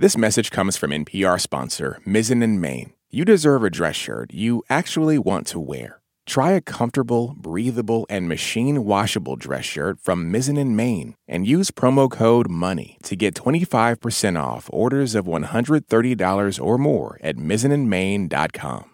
This message comes from NPR sponsor Mizzen and Main. You deserve a dress shirt you actually want to wear. Try a comfortable, breathable, and machine washable dress shirt from Mizzen and Main and use promo code MONEY to get 25% off orders of $130 or more at mizzenandmain.com.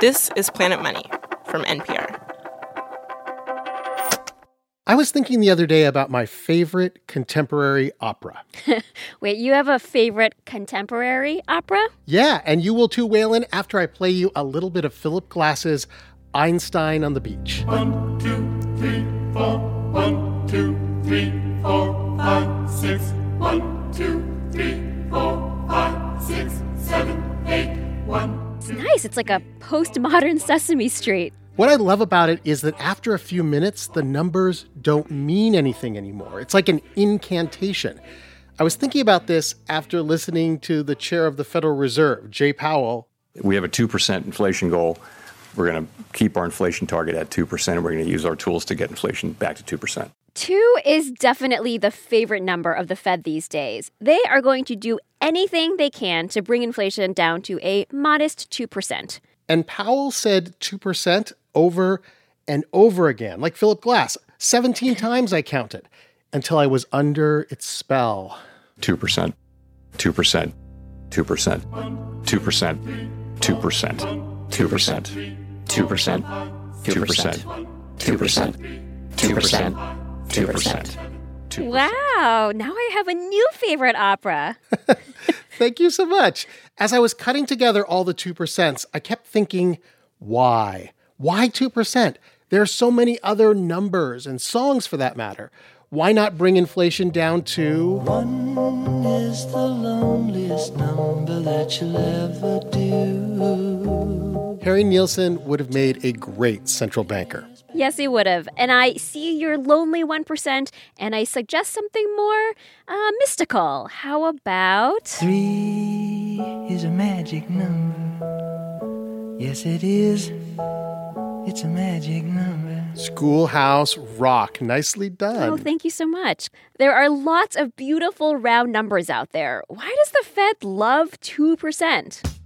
This is Planet Money from NPR. I was thinking the other day about my favorite contemporary opera. Wait, you have a favorite contemporary opera? Yeah, and you will too, Wailin, after I play you a little bit of Philip Glass's Einstein on the Beach. One, two, three, four. One, two, three, four, five, six. One, two, three, four, five, six, seven, eight. One. It's nice. It's like a postmodern Sesame Street. What I love about it is that after a few minutes, the numbers don't mean anything anymore. It's like an incantation. I was thinking about this after listening to the chair of the Federal Reserve, Jay Powell. We have a 2% inflation goal. We're going to keep our inflation target at 2%, and we're going to use our tools to get inflation back to 2%. Two is definitely the favorite number of the Fed these days. They are going to do anything they can to bring inflation down to a modest 2%. And Powell said 2% over and over again, like Philip Glass. 17 times I counted until I was under its spell. 2%, 2%, 2%, 2%, 2%, 2%, 2%, 2%, 2%, 2%, 2%, 2%. Wow, now I have a new favorite opera. Thank you so much. As I was cutting together all the 2%, I kept thinking, why? Why 2%? There are so many other numbers and songs for that matter. Why not bring inflation down to One is the loneliest number that you'll ever do. Harry Nilsson would have made a great central banker. Yes, he would have. And I see your lonely 1%, and I suggest something more uh, mystical. How about. Three is a magic number. Yes, it is. It's a magic number. Schoolhouse Rock. Nicely done. Oh, thank you so much. There are lots of beautiful round numbers out there. Why does the Fed love 2%?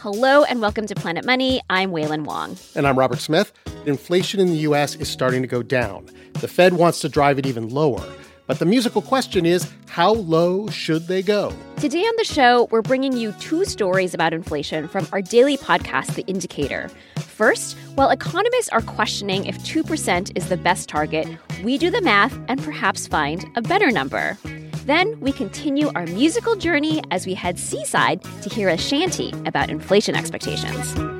Hello and welcome to Planet Money. I'm Wailin Wong. And I'm Robert Smith. Inflation in the U.S. is starting to go down. The Fed wants to drive it even lower. But the musical question is how low should they go? Today on the show, we're bringing you two stories about inflation from our daily podcast, The Indicator. First, while economists are questioning if 2% is the best target, we do the math and perhaps find a better number. Then we continue our musical journey as we head seaside to hear a shanty about inflation expectations.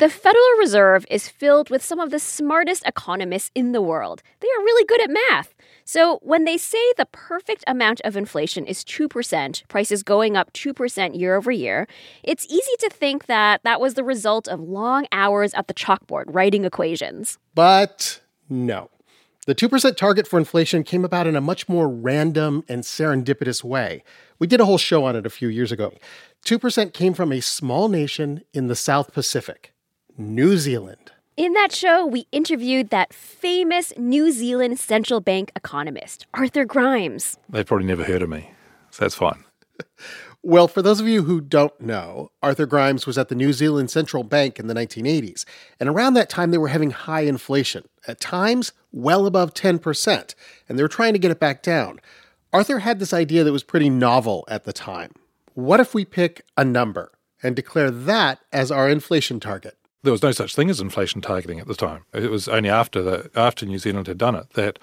The Federal Reserve is filled with some of the smartest economists in the world. They are really good at math. So, when they say the perfect amount of inflation is 2%, prices going up 2% year over year, it's easy to think that that was the result of long hours at the chalkboard writing equations. But no. The 2% target for inflation came about in a much more random and serendipitous way. We did a whole show on it a few years ago. 2% came from a small nation in the South Pacific, New Zealand. In that show, we interviewed that famous New Zealand central bank economist, Arthur Grimes. They've probably never heard of me, so that's fine. Well, for those of you who don't know, Arthur Grimes was at the New Zealand Central Bank in the 1980s. And around that time, they were having high inflation, at times well above 10%, and they were trying to get it back down. Arthur had this idea that was pretty novel at the time. What if we pick a number and declare that as our inflation target? There was no such thing as inflation targeting at the time. It was only after the after New Zealand had done it that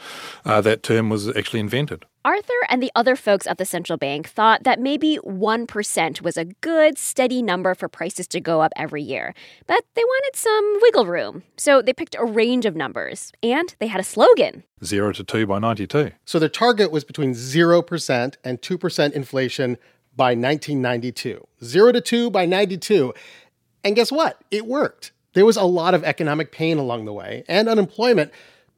uh, that term was actually invented. Arthur and the other folks at the central bank thought that maybe 1% was a good, steady number for prices to go up every year. But they wanted some wiggle room. So they picked a range of numbers. And they had a slogan Zero to two by 92. So their target was between 0% and 2% inflation by 1992. 0 to 2 by 92. And guess what? It worked. There was a lot of economic pain along the way and unemployment,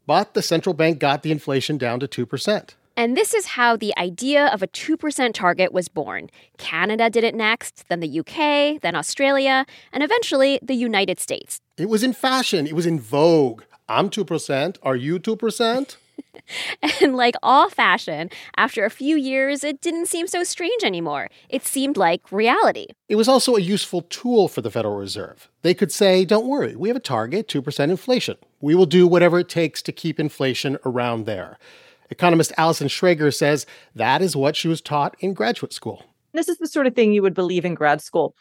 but the central bank got the inflation down to 2%. And this is how the idea of a 2% target was born. Canada did it next, then the UK, then Australia, and eventually the United States. It was in fashion, it was in vogue. I'm 2%. Are you 2%? And like all fashion, after a few years, it didn't seem so strange anymore. It seemed like reality. It was also a useful tool for the Federal Reserve. They could say, don't worry, we have a target, 2% inflation. We will do whatever it takes to keep inflation around there. Economist Allison Schrager says that is what she was taught in graduate school. This is the sort of thing you would believe in grad school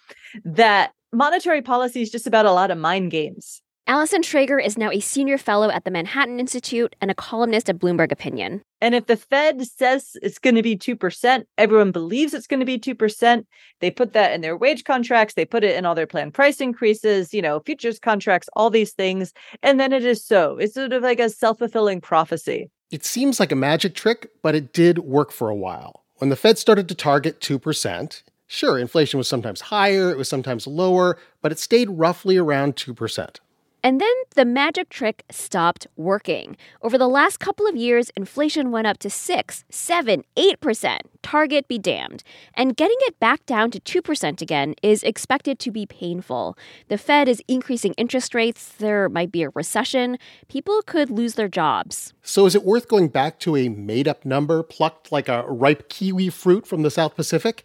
that monetary policy is just about a lot of mind games. Allison Schrager is now a senior fellow at the Manhattan Institute and a columnist at Bloomberg Opinion. And if the Fed says it's going to be 2%, everyone believes it's going to be 2%. They put that in their wage contracts, they put it in all their planned price increases, you know, futures contracts, all these things. And then it is so. It's sort of like a self fulfilling prophecy. It seems like a magic trick, but it did work for a while. When the Fed started to target 2%, sure, inflation was sometimes higher, it was sometimes lower, but it stayed roughly around 2%. And then the magic trick stopped working. Over the last couple of years, inflation went up to 6, 7, 8%. Target be damned. And getting it back down to 2% again is expected to be painful. The Fed is increasing interest rates. There might be a recession. People could lose their jobs. So is it worth going back to a made up number plucked like a ripe kiwi fruit from the South Pacific?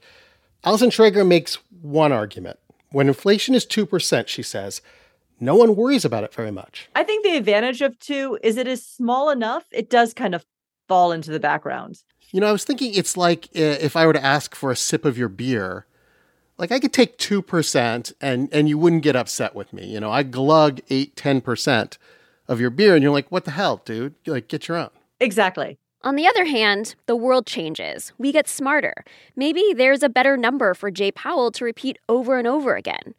Allison Schrager makes one argument. When inflation is 2%, she says, no one worries about it very much. I think the advantage of two is it is small enough, it does kind of fall into the background. You know, I was thinking it's like uh, if I were to ask for a sip of your beer, like I could take 2% and, and you wouldn't get upset with me. You know, I glug 8, 10% of your beer and you're like, what the hell, dude? Like, get your own. Exactly. On the other hand, the world changes. We get smarter. Maybe there's a better number for Jay Powell to repeat over and over again.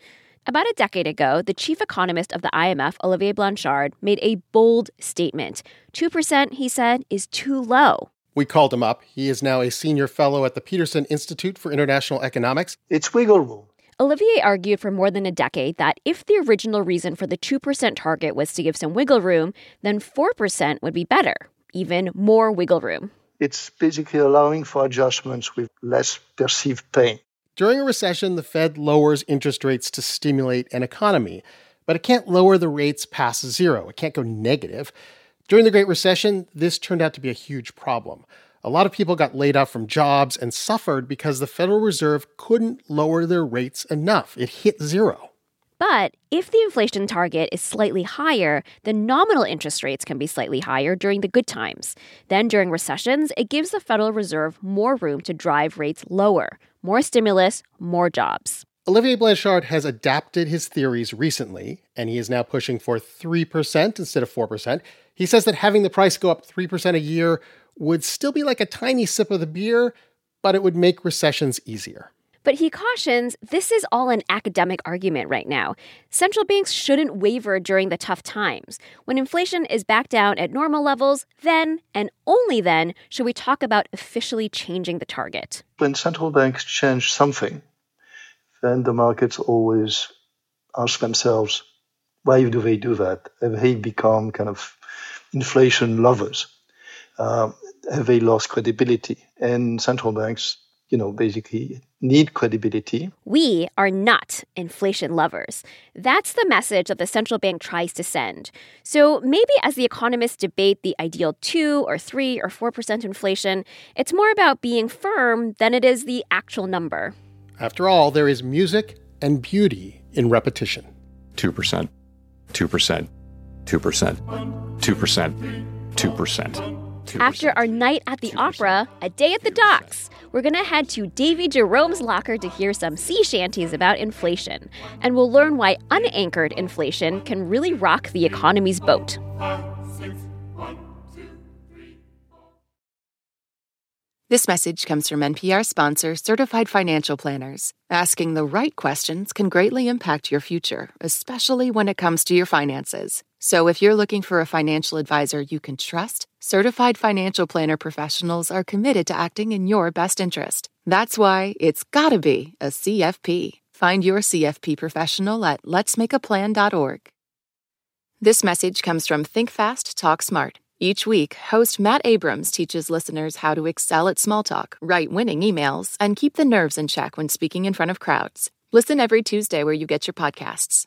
About a decade ago, the chief economist of the IMF, Olivier Blanchard, made a bold statement. 2%, he said, is too low. We called him up. He is now a senior fellow at the Peterson Institute for International Economics. It's wiggle room. Olivier argued for more than a decade that if the original reason for the 2% target was to give some wiggle room, then 4% would be better, even more wiggle room. It's basically allowing for adjustments with less perceived pain. During a recession, the Fed lowers interest rates to stimulate an economy, but it can't lower the rates past zero. It can't go negative. During the Great Recession, this turned out to be a huge problem. A lot of people got laid off from jobs and suffered because the Federal Reserve couldn't lower their rates enough. It hit zero. But if the inflation target is slightly higher, the nominal interest rates can be slightly higher during the good times. Then during recessions, it gives the Federal Reserve more room to drive rates lower. More stimulus, more jobs. Olivier Blanchard has adapted his theories recently, and he is now pushing for 3% instead of 4%. He says that having the price go up 3% a year would still be like a tiny sip of the beer, but it would make recessions easier. But he cautions this is all an academic argument right now. Central banks shouldn't waver during the tough times. When inflation is back down at normal levels, then and only then should we talk about officially changing the target. When central banks change something, then the markets always ask themselves, why do they do that? Have they become kind of inflation lovers? Uh, have they lost credibility? And central banks, you know, basically need credibility. We are not inflation lovers. That's the message that the central bank tries to send. So maybe as the economists debate the ideal 2 or 3 or 4% inflation, it's more about being firm than it is the actual number. After all, there is music and beauty in repetition. 2%, 2%, 2%, 2%, 2%. 2%. After our night at the opera, a day at the docks, we're going to head to Davy Jerome's locker to hear some sea shanties about inflation. And we'll learn why unanchored inflation can really rock the economy's boat. This message comes from NPR sponsor Certified Financial Planners. Asking the right questions can greatly impact your future, especially when it comes to your finances. So if you're looking for a financial advisor you can trust, Certified Financial Planner professionals are committed to acting in your best interest. That's why it's gotta be a CFP. Find your CFP professional at letsmakeaplan.org. This message comes from Think Fast, Talk Smart. Each week, host Matt Abrahams teaches listeners how to excel at small talk, write winning emails, and keep the nerves in check when speaking in front of crowds. Listen every Tuesday where you get your podcasts.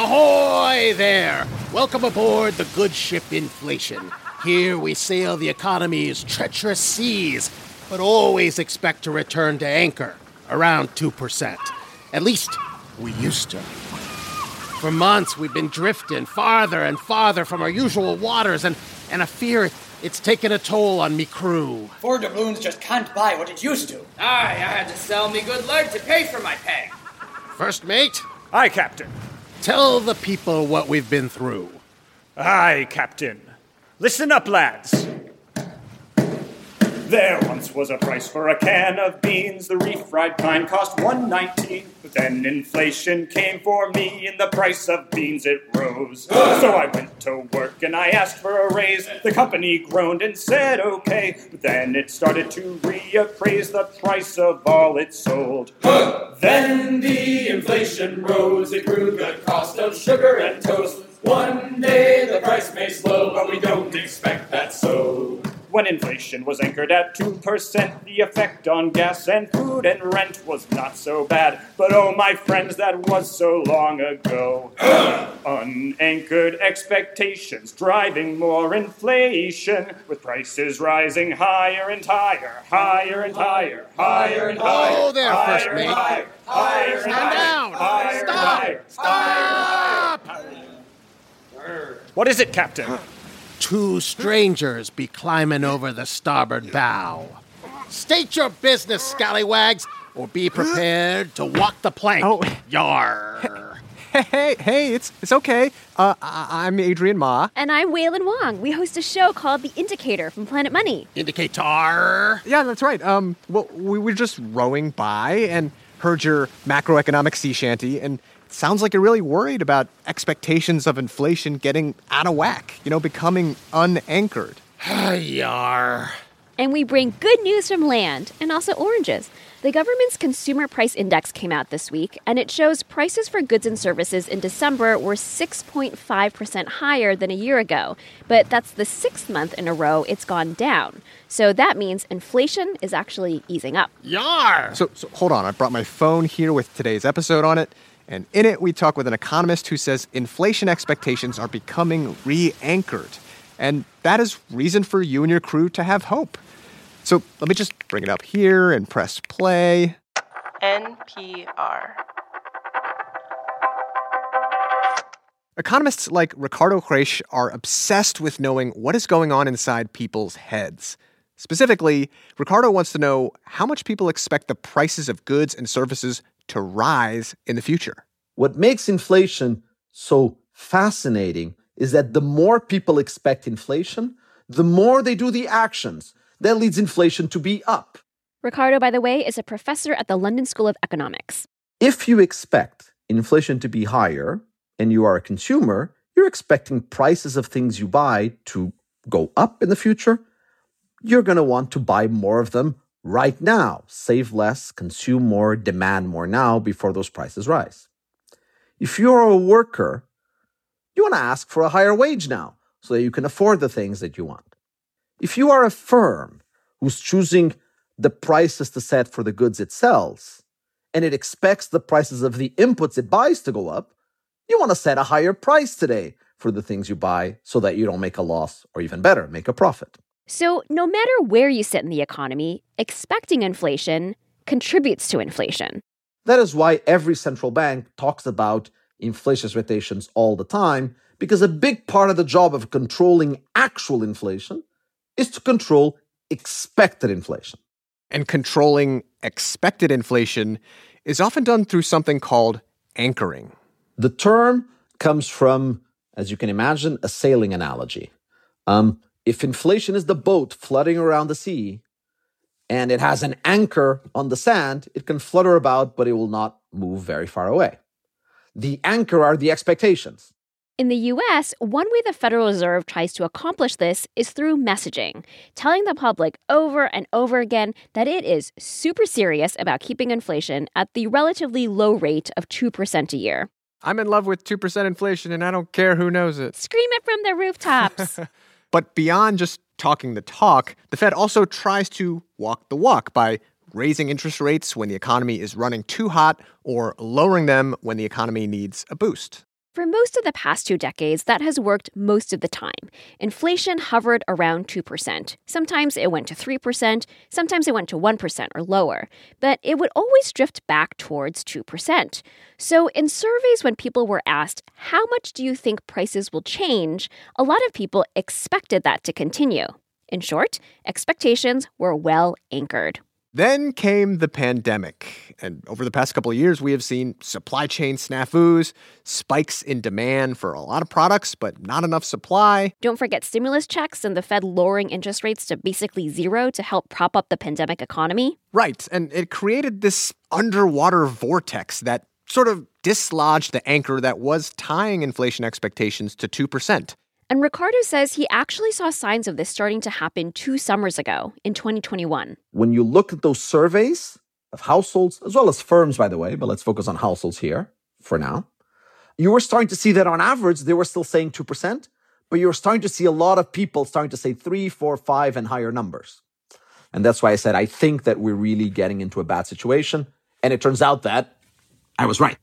Ahoy there! Welcome aboard the good ship Inflation. Here we sail the economy's treacherous seas, but always expect to return to anchor around 2%. At least we used to. For months, we've been drifting farther and farther from our usual waters, and, and I fear it's taken a toll on me crew. Four doubloons just can't buy what it used to. Aye, I had to sell me good leg to pay for my peg. First mate, Aye, Captain. Tell the people what we've been through. Aye, Captain. Listen up, lads. There once was a price for a can of beans. The refried kind cost one nineteen. But then inflation came for me, and the price of beans it rose. so I went to work and I asked for a raise. The company groaned and said okay. But then it started to reappraise the price of all it sold. Then the inflation rose, it grew the cost of sugar and toast. One day the price may slow, but we don't expect that so. When inflation was anchored at 2%, the effect on gas and food and rent was not so bad. But oh, my friends, that was so long ago. Unanchored expectations driving more inflation, with prices rising higher and higher, higher and higher, higher and higher. Oh, there, higher first mate. higher, higher and Stand higher, down. higher and Stop. higher, higher and higher. What is it, Captain? Two strangers be climbing over the starboard bow. State your business, scallywags, or be prepared to walk the plank. Oh, yar. Hey, hey, hey, it's it's okay. Uh, I, I'm Adrian Ma. And I'm Wailin Wong. We host a show called The Indicator from Planet Money. Indicator. Yeah, that's right. Um, well, we were just rowing by and heard your macroeconomic sea shanty, and it sounds like you're really worried about expectations of inflation getting out of whack. You know, becoming unanchored. Yar. And we bring good news from land and also oranges. The government's Consumer Price Index came out this week, and it shows prices for goods and services in December were 6.5% higher than a year ago. But that's the sixth month in a row it's gone down. So that means inflation is actually easing up. Yar! So, so hold on. I brought my phone here with today's episode on it. And in it, we talk with an economist who says inflation expectations are becoming re anchored. And that is reason for you and your crew to have hope. So let me just bring it up here and press play. NPR. Economists like Ricardo Reis are obsessed with knowing what is going on inside people's heads. Specifically, Ricardo wants to know how much people expect the prices of goods and services to rise in the future. What makes inflation so fascinating is that the more people expect inflation, the more they do the actions that leads inflation to be up. Ricardo, by the way, is a professor at the London School of Economics. If you expect inflation to be higher and you are a consumer, you're expecting prices of things you buy to go up in the future. You're going to want to buy more of them right now, save less, consume more, demand more now before those prices rise. If you're a worker, you want to ask for a higher wage now so that you can afford the things that you want. If you are a firm, who's choosing the prices to set for the goods it sells, and it expects the prices of the inputs it buys to go up, you want to set a higher price today for the things you buy so that you don't make a loss or even better, make a profit. So, no matter where you sit in the economy, expecting inflation contributes to inflation. That is why every central bank talks about inflation expectations all the time, because a big part of the job of controlling actual inflation is to control expected inflation. And controlling expected inflation is often done through something called anchoring. The term comes from, as you can imagine, a sailing analogy. Um, if inflation is the boat floating around the sea and it has an anchor on the sand, it can flutter about, but it will not move very far away. The anchor are the expectations. In the US, one way the Federal Reserve tries to accomplish this is through messaging, telling the public over and over again that it is super serious about keeping inflation at the relatively low rate of 2% a year. I'm in love with 2% inflation and I don't care who knows it. Scream it from the rooftops. but beyond just talking the talk, the Fed also tries to walk the walk by raising interest rates when the economy is running too hot or lowering them when the economy needs a boost. For most of the past two decades, that has worked most of the time. Inflation hovered around 2%. Sometimes it went to 3%, sometimes it went to 1% or lower, but it would always drift back towards 2%. So, in surveys, when people were asked, How much do you think prices will change? a lot of people expected that to continue. In short, expectations were well anchored. Then came the pandemic. And over the past couple of years, we have seen supply chain snafus, spikes in demand for a lot of products, but not enough supply. Don't forget stimulus checks and the Fed lowering interest rates to basically zero to help prop up the pandemic economy. Right. And it created this underwater vortex that sort of dislodged the anchor that was tying inflation expectations to 2%. And Ricardo says he actually saw signs of this starting to happen two summers ago in 2021. When you look at those surveys of households, as well as firms, by the way, but let's focus on households here for now, you were starting to see that on average, they were still saying 2%, but you were starting to see a lot of people starting to say three, four, five, and higher numbers. And that's why I said, I think that we're really getting into a bad situation. And it turns out that I was right.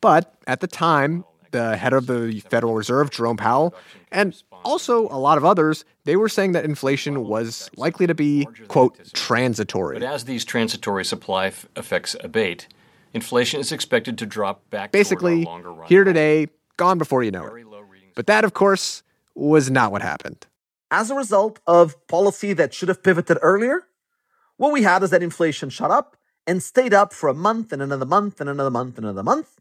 But at the time, the head of the Federal Reserve, Jerome Powell, and also a lot of others, they were saying that inflation was likely to be, quote, transitory. But as these transitory supply f- effects abate, inflation is expected to drop back Basically, here today, gone before you know it. But that, of course, was not what happened. As a result of policy that should have pivoted earlier, what we had is that inflation shot up and stayed up for a month and another month and another month and another month.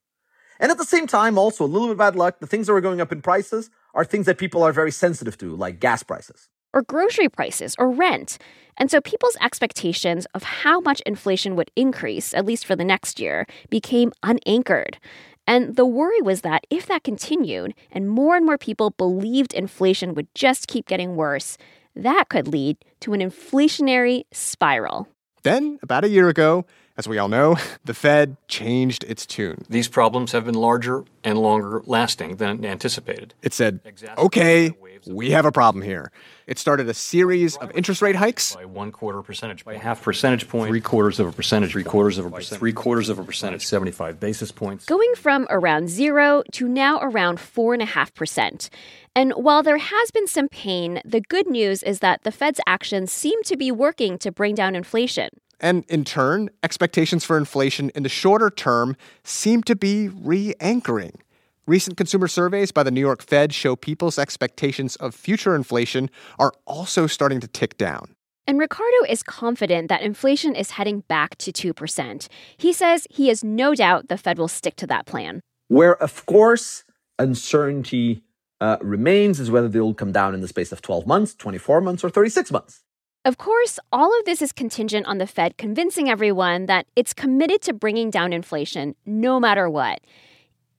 And at the same time, also a little bit bad luck, the things that were going up in prices are things that people are very sensitive to, like gas prices. Or grocery prices or rent. And so people's expectations of how much inflation would increase, at least for the next year, became unanchored. And the worry was that if that continued and more and more people believed inflation would just keep getting worse, that could lead to an inflationary spiral. Then, about a year ago, as we all know, the Fed changed its tune. These problems have been larger and longer lasting than anticipated. It said, okay, we have a problem here. It started a series of interest rate hikes. By one quarter percentage, by half percentage point, three quarters of a percentage, three quarters of a percentage, three quarters of a percentage, 75 basis points. Going from around zero to now around 4.5%. And while there has been some pain, the good news is that the Fed's actions seem to be working to bring down inflation. And in turn, expectations for inflation in the shorter term seem to be re anchoring. Recent consumer surveys by the New York Fed show people's expectations of future inflation are also starting to tick down. And Ricardo is confident that inflation is heading back to 2%. He says he has no doubt the Fed will stick to that plan. Where, of course, uncertainty uh, remains is whether they'll come down in the space of 12 months, 24 months, or 36 months. Of course, all of this is contingent on the Fed convincing everyone that it's committed to bringing down inflation no matter what,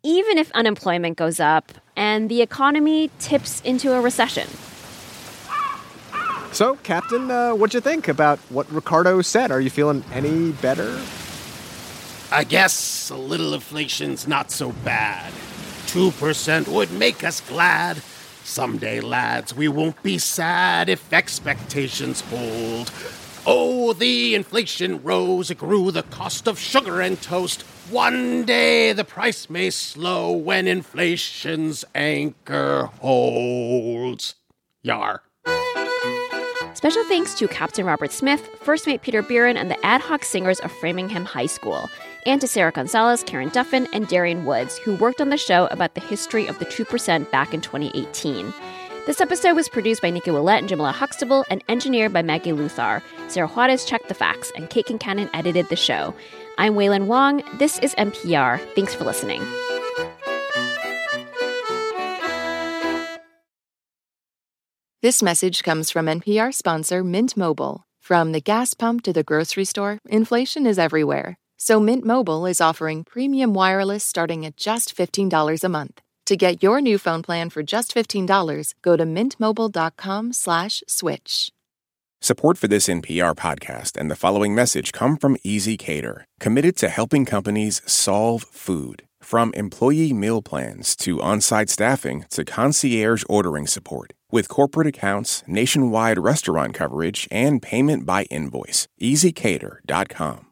even if unemployment goes up and the economy tips into a recession. So, Captain, uh, what'd you think about what Ricardo said? Are you feeling any better? I guess a little inflation's not so bad. 2% would make us glad. Someday, lads, we won't be sad if expectations hold. Oh, the inflation rose, it grew the cost of sugar and toast. One day the price may slow when inflation's anchor holds. Yar. Special thanks to Captain Robert Smith, First Mate Peter Buren, and the ad hoc singers of Framingham High School, and to Sarah Gonzalez, Karen Duffin, and Darian Woods, who worked on the show about the history of the 2% back in 2018. This episode was produced by Nikki Willett and Jamila Huxtable and engineered by Maggie Luthar. Sarah Juarez checked the facts, and Kate Concannon edited the show. I'm Wailin Wong. This is NPR. Thanks for listening. This message comes from NPR sponsor Mint Mobile. From the gas pump to the grocery store, inflation is everywhere. So Mint Mobile is offering premium wireless starting at just $15 a month. To get your new phone plan for just $15, go to mintmobile.com/switch. Support for this NPR podcast and the following message come from ezCater, committed to helping companies solve food. From employee meal plans to on site staffing to concierge ordering support. With corporate accounts, nationwide restaurant coverage, and payment by invoice. ezCater.com.